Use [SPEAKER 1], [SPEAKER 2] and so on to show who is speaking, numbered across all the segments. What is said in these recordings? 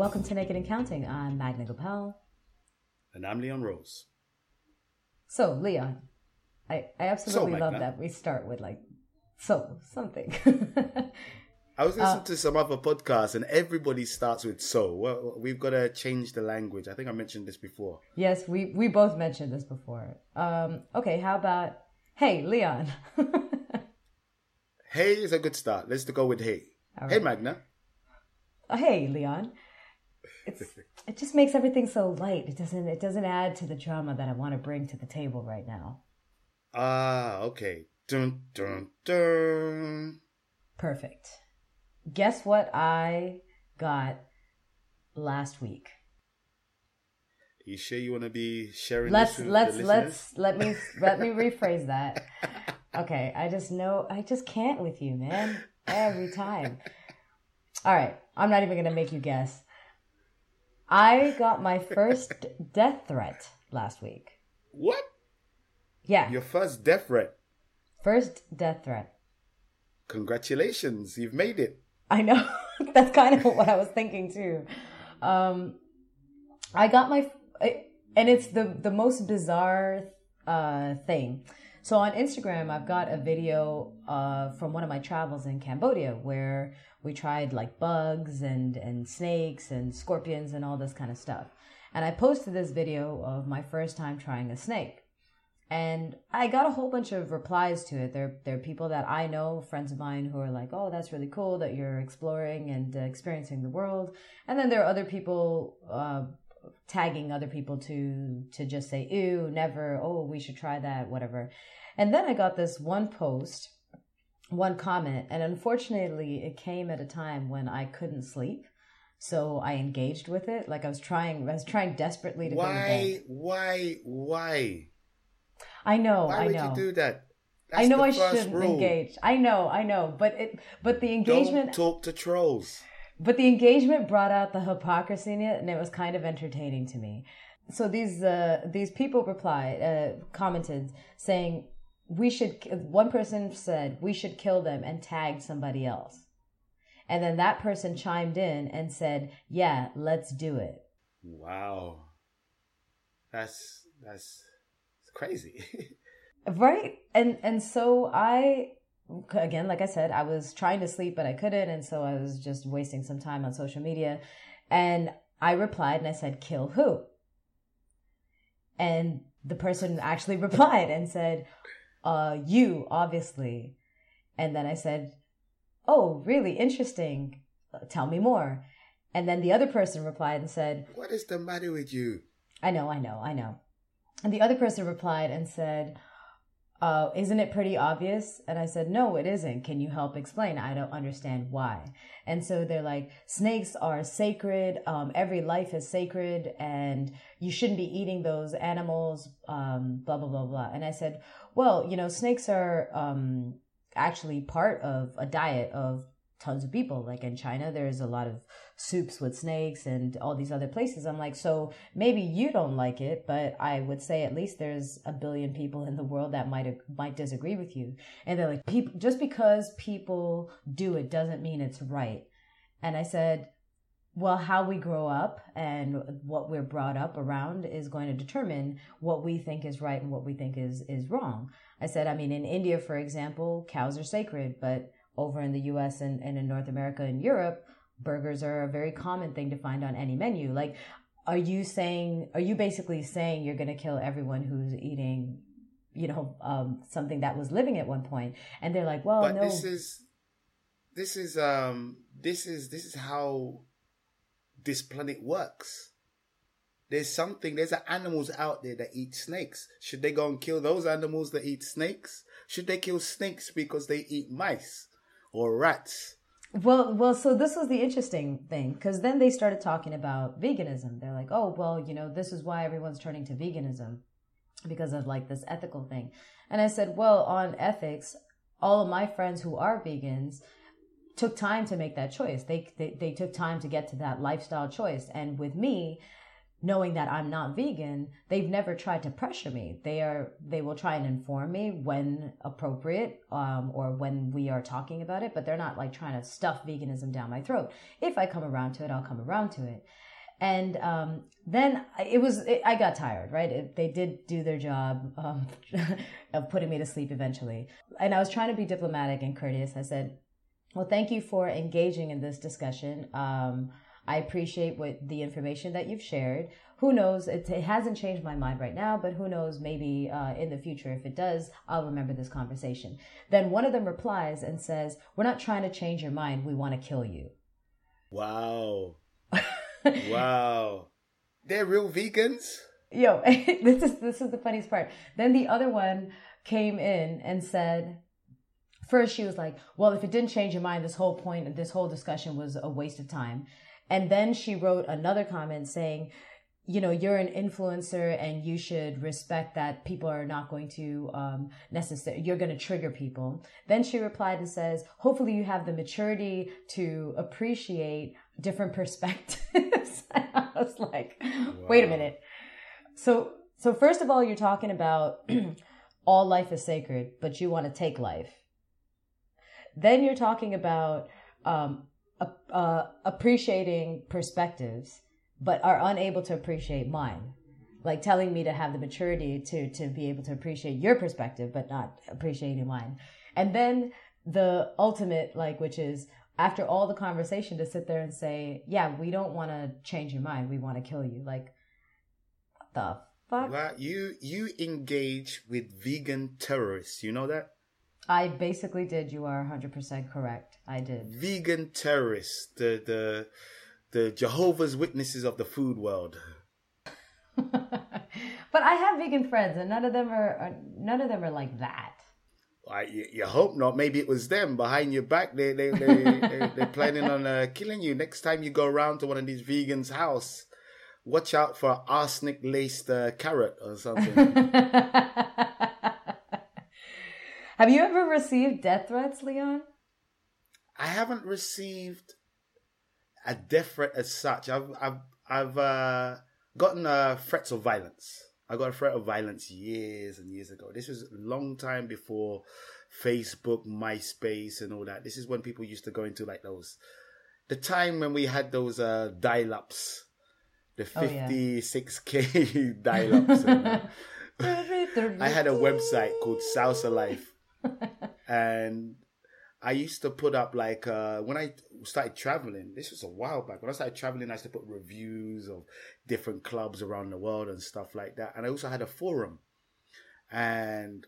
[SPEAKER 1] welcome to Naked and Counting. I'm Magna Gopal.
[SPEAKER 2] And I'm Leon Rose.
[SPEAKER 1] So, Leon, I, I absolutely
[SPEAKER 2] So,
[SPEAKER 1] love
[SPEAKER 2] Magna.
[SPEAKER 1] that we start with like, so, something.
[SPEAKER 2] I was
[SPEAKER 1] Uh,
[SPEAKER 2] listening to some other podcasts and everybody starts with so. Well, we've got to change the language. I think I mentioned this before.
[SPEAKER 1] yes, we, we both mentioned this before. Um, okay, how about, hey, Leon.
[SPEAKER 2] Hey is a good start. Let's go with hey.
[SPEAKER 1] All
[SPEAKER 2] Hey. Magna.
[SPEAKER 1] Uh, hey, Leon. It just makes everything so light. It doesn't, it doesn't add to the drama that I want to bring to the table right now.
[SPEAKER 2] Ah, okay. Dun, dun, dun.
[SPEAKER 1] Perfect. Guess what I got last week?
[SPEAKER 2] you sure you want to be sharing
[SPEAKER 1] let's let's let's let me let me rephrase that okay i just know i just can't with you man every time all right i'm not even gonna make you guess i got my first death threat last week
[SPEAKER 2] What?
[SPEAKER 1] yeah
[SPEAKER 2] Your first death threat.
[SPEAKER 1] first death threat
[SPEAKER 2] Congratulations. You've made it.
[SPEAKER 1] I know. That's kind of what I was thinking too. Um, I got my, and it's the the most bizarre uh, thing. So on Instagram, I've got a video uh, from one of my travels in Cambodia where we tried like bugs and and snakes and scorpions and all this kind of stuff. And I posted this video of my first time trying a snake and I got a whole bunch of replies to it. There, there are people that I know, friends of mine, who are like, "Oh, that's really cool that you're exploring and uh, experiencing the world." And then there are other people uh, tagging other people to to just say, "Ew, never." Oh, we should try that, whatever. And then I got this one post, one comment, and unfortunately, it came at a time when I couldn't sleep. So I engaged with it. Like I was trying, I was trying desperately to.
[SPEAKER 2] Why? Why? Why?
[SPEAKER 1] I know,
[SPEAKER 2] Why
[SPEAKER 1] I
[SPEAKER 2] would
[SPEAKER 1] know.
[SPEAKER 2] you do that?
[SPEAKER 1] I know I shouldn't
[SPEAKER 2] rule.
[SPEAKER 1] engage. I know, I know, but it, but the engagement.
[SPEAKER 2] Don't
[SPEAKER 1] engagement,
[SPEAKER 2] talk to trolls.
[SPEAKER 1] But the engagement brought out the hypocrisy in it, and it was kind of entertaining to me. So these uh, these people replied, uh, commented saying we should. One person said we should kill them and tagged somebody else, and then that person chimed in and said, "Yeah, let's do it."
[SPEAKER 2] Wow. That's that's crazy.
[SPEAKER 1] right and and so i again like i said i was trying to sleep but i couldn't and so i was just wasting some time on social media. And i replied and i said kill who? And the person actually replied and said uh you obviously. And then i said oh really interesting. Tell me more. And then the other person replied and said
[SPEAKER 2] what is the matter with you?
[SPEAKER 1] I know, I know, I know. And the other person replied and said, uh, Isn't it pretty obvious? And I said, No, it isn't. Can you help explain? I don't understand why. And so they're like, Snakes are sacred. Um, every life is sacred, and you shouldn't be eating those animals, um, blah, blah, blah, blah. And I said, Well, you know, snakes are um, actually part of a diet of tons of people. Like in China, there's a lot of soups with snakes and all these other places. I'm like, so maybe you don't like it, but I would say at least there's a billion people in the world that might might disagree with you. And they're like, people just because people do it doesn't mean it's right. And I said, well, how we grow up and what we're brought up around is going to determine what we think is right and what we think is is wrong. I said, I mean, in India, for example, cows are sacred, but over in the U.S. and, and in North America and Europe, burgers are a very common thing to find on any menu. Like, are you saying, are you basically saying you're going to kill everyone who's eating, you know, um, something that was living at one point? And they're like, well,
[SPEAKER 2] but
[SPEAKER 1] no.
[SPEAKER 2] this is this is um this is this is how this planet works. There's something, there's animals out there that eat snakes. Should they go and kill those animals that eat snakes? Should they kill snakes because they eat mice or rats?
[SPEAKER 1] Well, well, so this was the interesting thing because then they started talking about veganism. They're like, oh, well, you know, this is why everyone's turning to veganism because of like this ethical thing. And I said, well, on ethics, all of my friends who are vegans took time to make that choice. They, they, they took time to get to that lifestyle choice. And with me, knowing that I'm not vegan, they've never tried to pressure me. They are they will try and inform me when appropriate um, or when we are talking about it, but they're not like trying to stuff veganism down my throat. If I come around to it, I'll come around to it. And um, then it was it, I got tired, right? It, they did do their job um, of putting me to sleep eventually, and I was trying to be diplomatic and courteous. I said, "Well, thank you for engaging in this discussion." I appreciate what the information that you've shared. Who knows? It, it hasn't changed my mind right now, but who knows? Maybe uh, in the future, if it does, I'll remember this conversation. Then one of them replies and says, "We're not trying to change your mind. We want to kill you."
[SPEAKER 2] Wow. wow. They're real vegans.
[SPEAKER 1] Yo, this is this is the funniest part. Then the other one came in and said, first she was like, "Well, if it didn't change your mind, this whole point, this whole discussion was a waste of time." And then she wrote another comment saying, you know, you're an influencer and you should respect that people are not going to um, necessarily, you're going to trigger people. Then she replied and says, hopefully you have the maturity to appreciate different perspectives. I was like, wow. wait a minute. So, so first of all, you're talking about all life is sacred, but you want to take life. Then you're talking about um, uh, appreciating perspectives, but are unable to appreciate mine. Like telling me to have the maturity to to be able to appreciate your perspective, but not appreciating mine. And then the ultimate, like, which is after all the conversation, to sit there and say, "Yeah, we don't want to change your mind. We want to kill you." Like, what the fuck?
[SPEAKER 2] Well, you you engage with vegan terrorists. You know that?
[SPEAKER 1] I basically did. You are 100% correct. I did.
[SPEAKER 2] Vegan terrorists, the the the Jehovah's Witnesses of the food world.
[SPEAKER 1] but I have vegan friends, and none of them are, are none of them are like that.
[SPEAKER 2] I, you, you, hope not. Maybe it was them behind your back. They they they, they they're planning on uh, killing you next time you go around to one of these vegans' house. Watch out for arsenic laced uh, carrot or something.
[SPEAKER 1] Have you ever received death threats, Leon?
[SPEAKER 2] I haven't received a death threat as such. I've I've I've uh, gotten uh, threats of violence. I got a threat of violence years and years ago. This was a long time before Facebook, MySpace, and all that. This is when people used to go into like those, the time when we had those uh, dial-ups, the 56k oh, yeah. dial-ups. uh, I had a website called Salsa Life and I used to put up like uh, when I started traveling. This was a while back. When I started traveling, I used to put reviews of different clubs around the world and stuff like that. And I also had a forum, and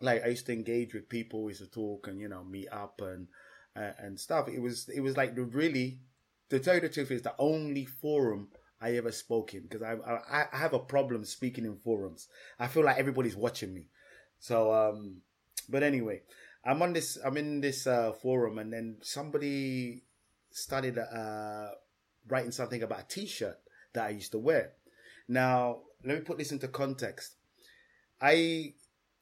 [SPEAKER 2] like I used to engage with people. Used to talk and you know meet up and uh, and stuff. It was it was like the really, to tell you the truth, is the only forum I ever spoke in because I, I I have a problem speaking in forums. I feel like everybody's watching me. So um but anyway, I'm on this. I'm in this uh, forum, and then somebody started uh, writing something about a T-shirt that I used to wear. Now, let me put this into context. I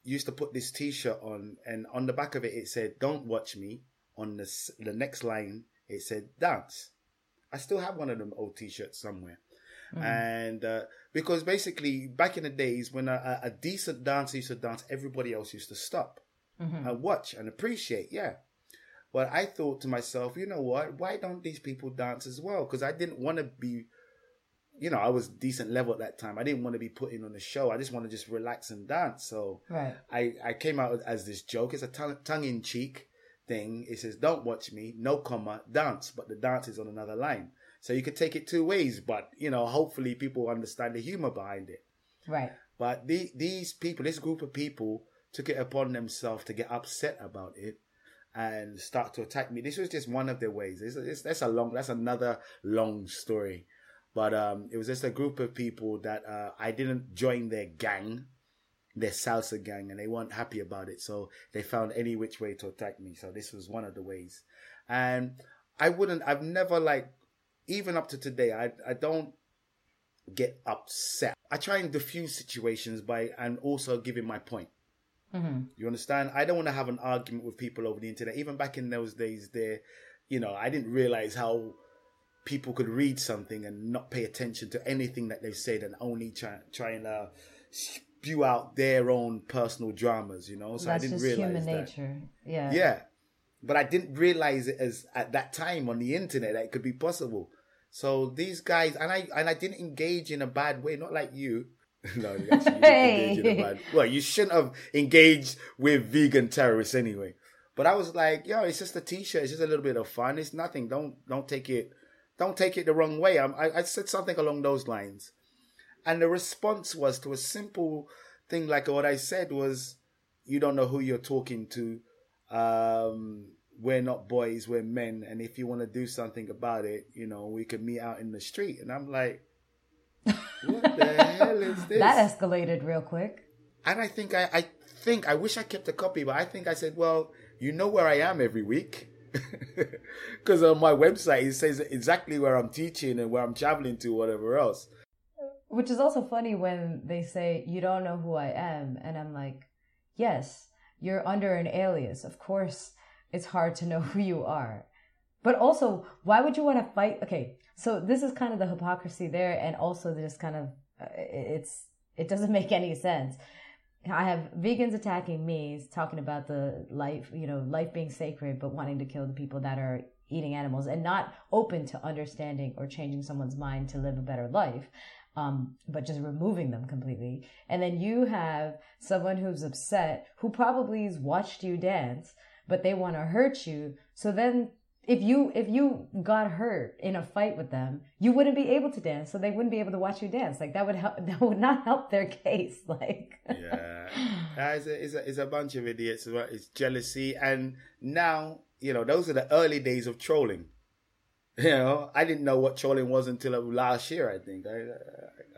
[SPEAKER 2] used to put this T-shirt on, and on the back of it, it said "Don't watch me." On the the next line, it said "Dance." I still have one of them old T-shirts somewhere. Mm. And uh, because basically, back in the days when a, a, decent dancer used to dance, everybody else used to stop mm-hmm. and watch and appreciate. Yeah. But I thought to myself, you know what? Why don't these people dance as well? Because I didn't want to be, you know, I was decent level at that time. I didn't want to be put in on the show. I just want to just relax and dance. So right. I, I came out as this joke. It's a tongue in cheek thing. It says, don't watch me, no comma, dance. But the dance is on another line. So you could take it two ways. But, you know, hopefully people understand the humor behind it.
[SPEAKER 1] Right.
[SPEAKER 2] But the, these people, this group of people, took it upon themselves to get upset about it and start to attack me. This was just one of their ways. It's, it's, that's a long, that's another long story. But um, it was just a group of people that uh, I didn't join their gang, their salsa gang, and they weren't happy about it. So they found any which way to attack me. So this was one of the ways. And I wouldn't, I've never like, even up to today, I, I don't get upset. I try and diffuse situations by, and also giving my point. Mm-hmm. You understand? I don't want to have an argument with people over the internet. Even back in those days, there, you know, I didn't realize how people could read something and not pay attention to anything that they've said and only try trying to spew out their own personal dramas, you know. So
[SPEAKER 1] That's
[SPEAKER 2] I didn't realize
[SPEAKER 1] human
[SPEAKER 2] that.
[SPEAKER 1] nature. Yeah.
[SPEAKER 2] Yeah. But I didn't realize it as at that time on the internet that it could be possible. So these guys and I and I didn't engage in a bad way, not like you. no, you actually didn't engage in a bad Well, you shouldn't have engaged with vegan terrorists anyway. But I was like, yo, it's just a t-shirt. It's just a little bit of fun. It's nothing. Don't don't take it don't take it the wrong way. I'm, I, I said something along those lines. And the response was to a simple thing like what I said was, you don't know who you're talking to. Um, we're not boys, we're men. And if you want to do something about it, you know, we could meet out in the street. And I'm like, what the hell is this?
[SPEAKER 1] That escalated real quick.
[SPEAKER 2] And I think I, I think I wish I kept a copy, but I think I said, well, you know where I am every week. Because on my website it says exactly where I'm teaching and where I'm traveling to, whatever else.
[SPEAKER 1] Which is also funny when they say, You don't know who I am. And I'm like, Yes, you're under an alias. Of course, it's hard to know who you are. But also, why would you want to fight? Okay, so this is kind of the hypocrisy there, and also just kind of uh, it's it doesn't make any sense. I have vegans attacking me, talking about the life, you know, life being sacred, but wanting to kill the people that are eating animals and not open to understanding or changing someone's mind to live a better life, um, but just removing them completely. And then you have someone who's upset, who probably has watched you dance, but they want to hurt you. So then if you if you got hurt in a fight with them, you wouldn't be able to dance, so they wouldn't be able to watch you dance. Like that would help. That would not help their case. Like
[SPEAKER 2] Yeah, it's, a, it's, a, it's a bunch of idiots. Well, It's jealousy, and now you know those are the early days of trolling. You know, I didn't know what trolling was until last year. I think I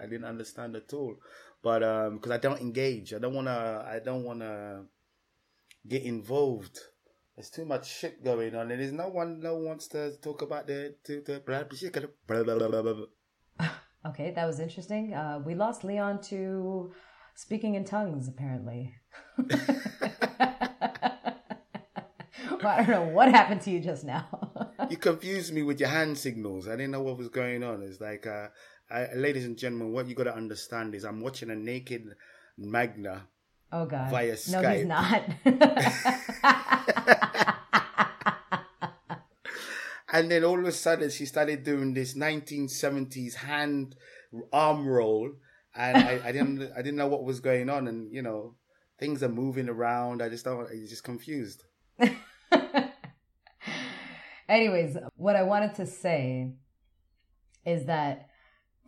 [SPEAKER 2] I, I didn't understand at all, but um, because I don't engage, I don't wanna, I don't wanna get involved. There's too much shit going on, and there's no one, no one wants to talk about the to the blah blah blah blah blah. blah.
[SPEAKER 1] okay, that was interesting. Uh, we lost Leon to speaking in tongues, apparently. well, I don't know what happened to you just now.
[SPEAKER 2] you confused me with your hand signals. I didn't know what was going on. It's like, uh, I, ladies and gentlemen, what you got to understand is I'm watching a naked Magna.
[SPEAKER 1] Oh God,
[SPEAKER 2] Via
[SPEAKER 1] no, he's not.
[SPEAKER 2] And then all of a sudden, she started doing this 1970s hand arm roll, and I, I didn't, I didn't know what was going on. And you know, things are moving around. I just don't, I'm just confused.
[SPEAKER 1] Anyways, what I wanted to say is that,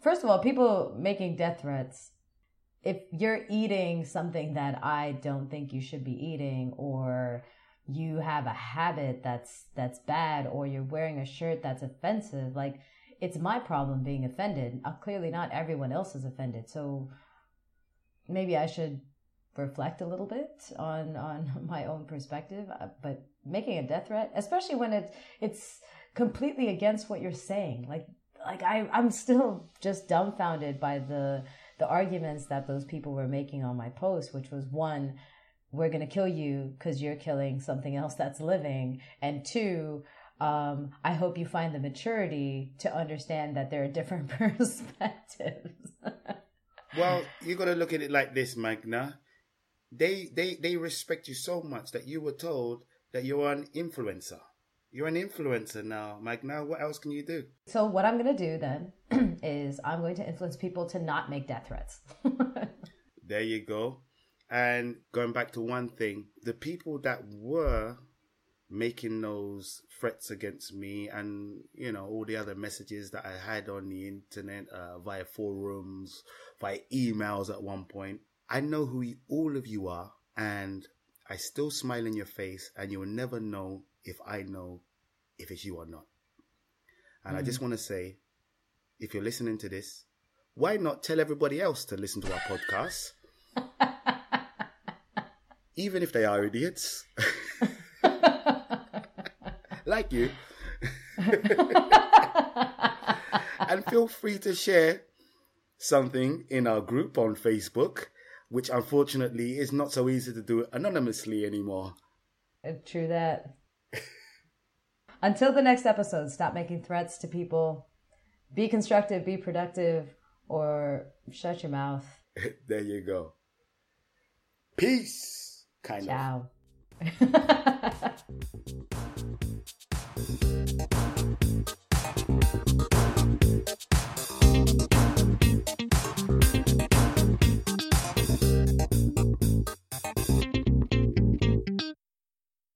[SPEAKER 1] first of all, people making death threats, if you're eating something that I don't think you should be eating, or you have a habit that's that's bad, or you're wearing a shirt that's offensive, like it's my problem being offended. Uh, clearly, not everyone else is offended, so maybe I should reflect a little bit on on my own perspective uh, but making a death threat especially when it's it's completely against what you're saying like like I I'm still just dumbfounded by the the arguments that those people were making on my post which was one we're going to kill you cuz you're killing something else that's living and two um, I hope you find the maturity to understand that there are different perspectives.
[SPEAKER 2] Well, you got to look at it like this, Magna. They they they respect you so much that you were told that you're an influencer. You're an influencer now, Mike. Now, What else can you do?
[SPEAKER 1] So what I'm going to do then is I'm going to influence people to not make death threats.
[SPEAKER 2] There you go. And going back to one thing, the people that were making those threats against me and you know all the other messages that I had on the internet uh, via forums, via emails at one point, I know who all of you are, and I still smile in your face, and you'll never know if I know if it's you or not. And I mm. just want to say, if you're listening to this, why not tell everybody else to listen to our podcast? Even if they are idiots, like you. and feel free to share something in our group on Facebook, which unfortunately is not so easy to do anonymously anymore.
[SPEAKER 1] Uh, true that. Until the next episode, stop making threats to people be constructive, be productive, or shut your mouth.
[SPEAKER 2] there you go. Peace. Kind
[SPEAKER 1] Ciao.
[SPEAKER 2] of.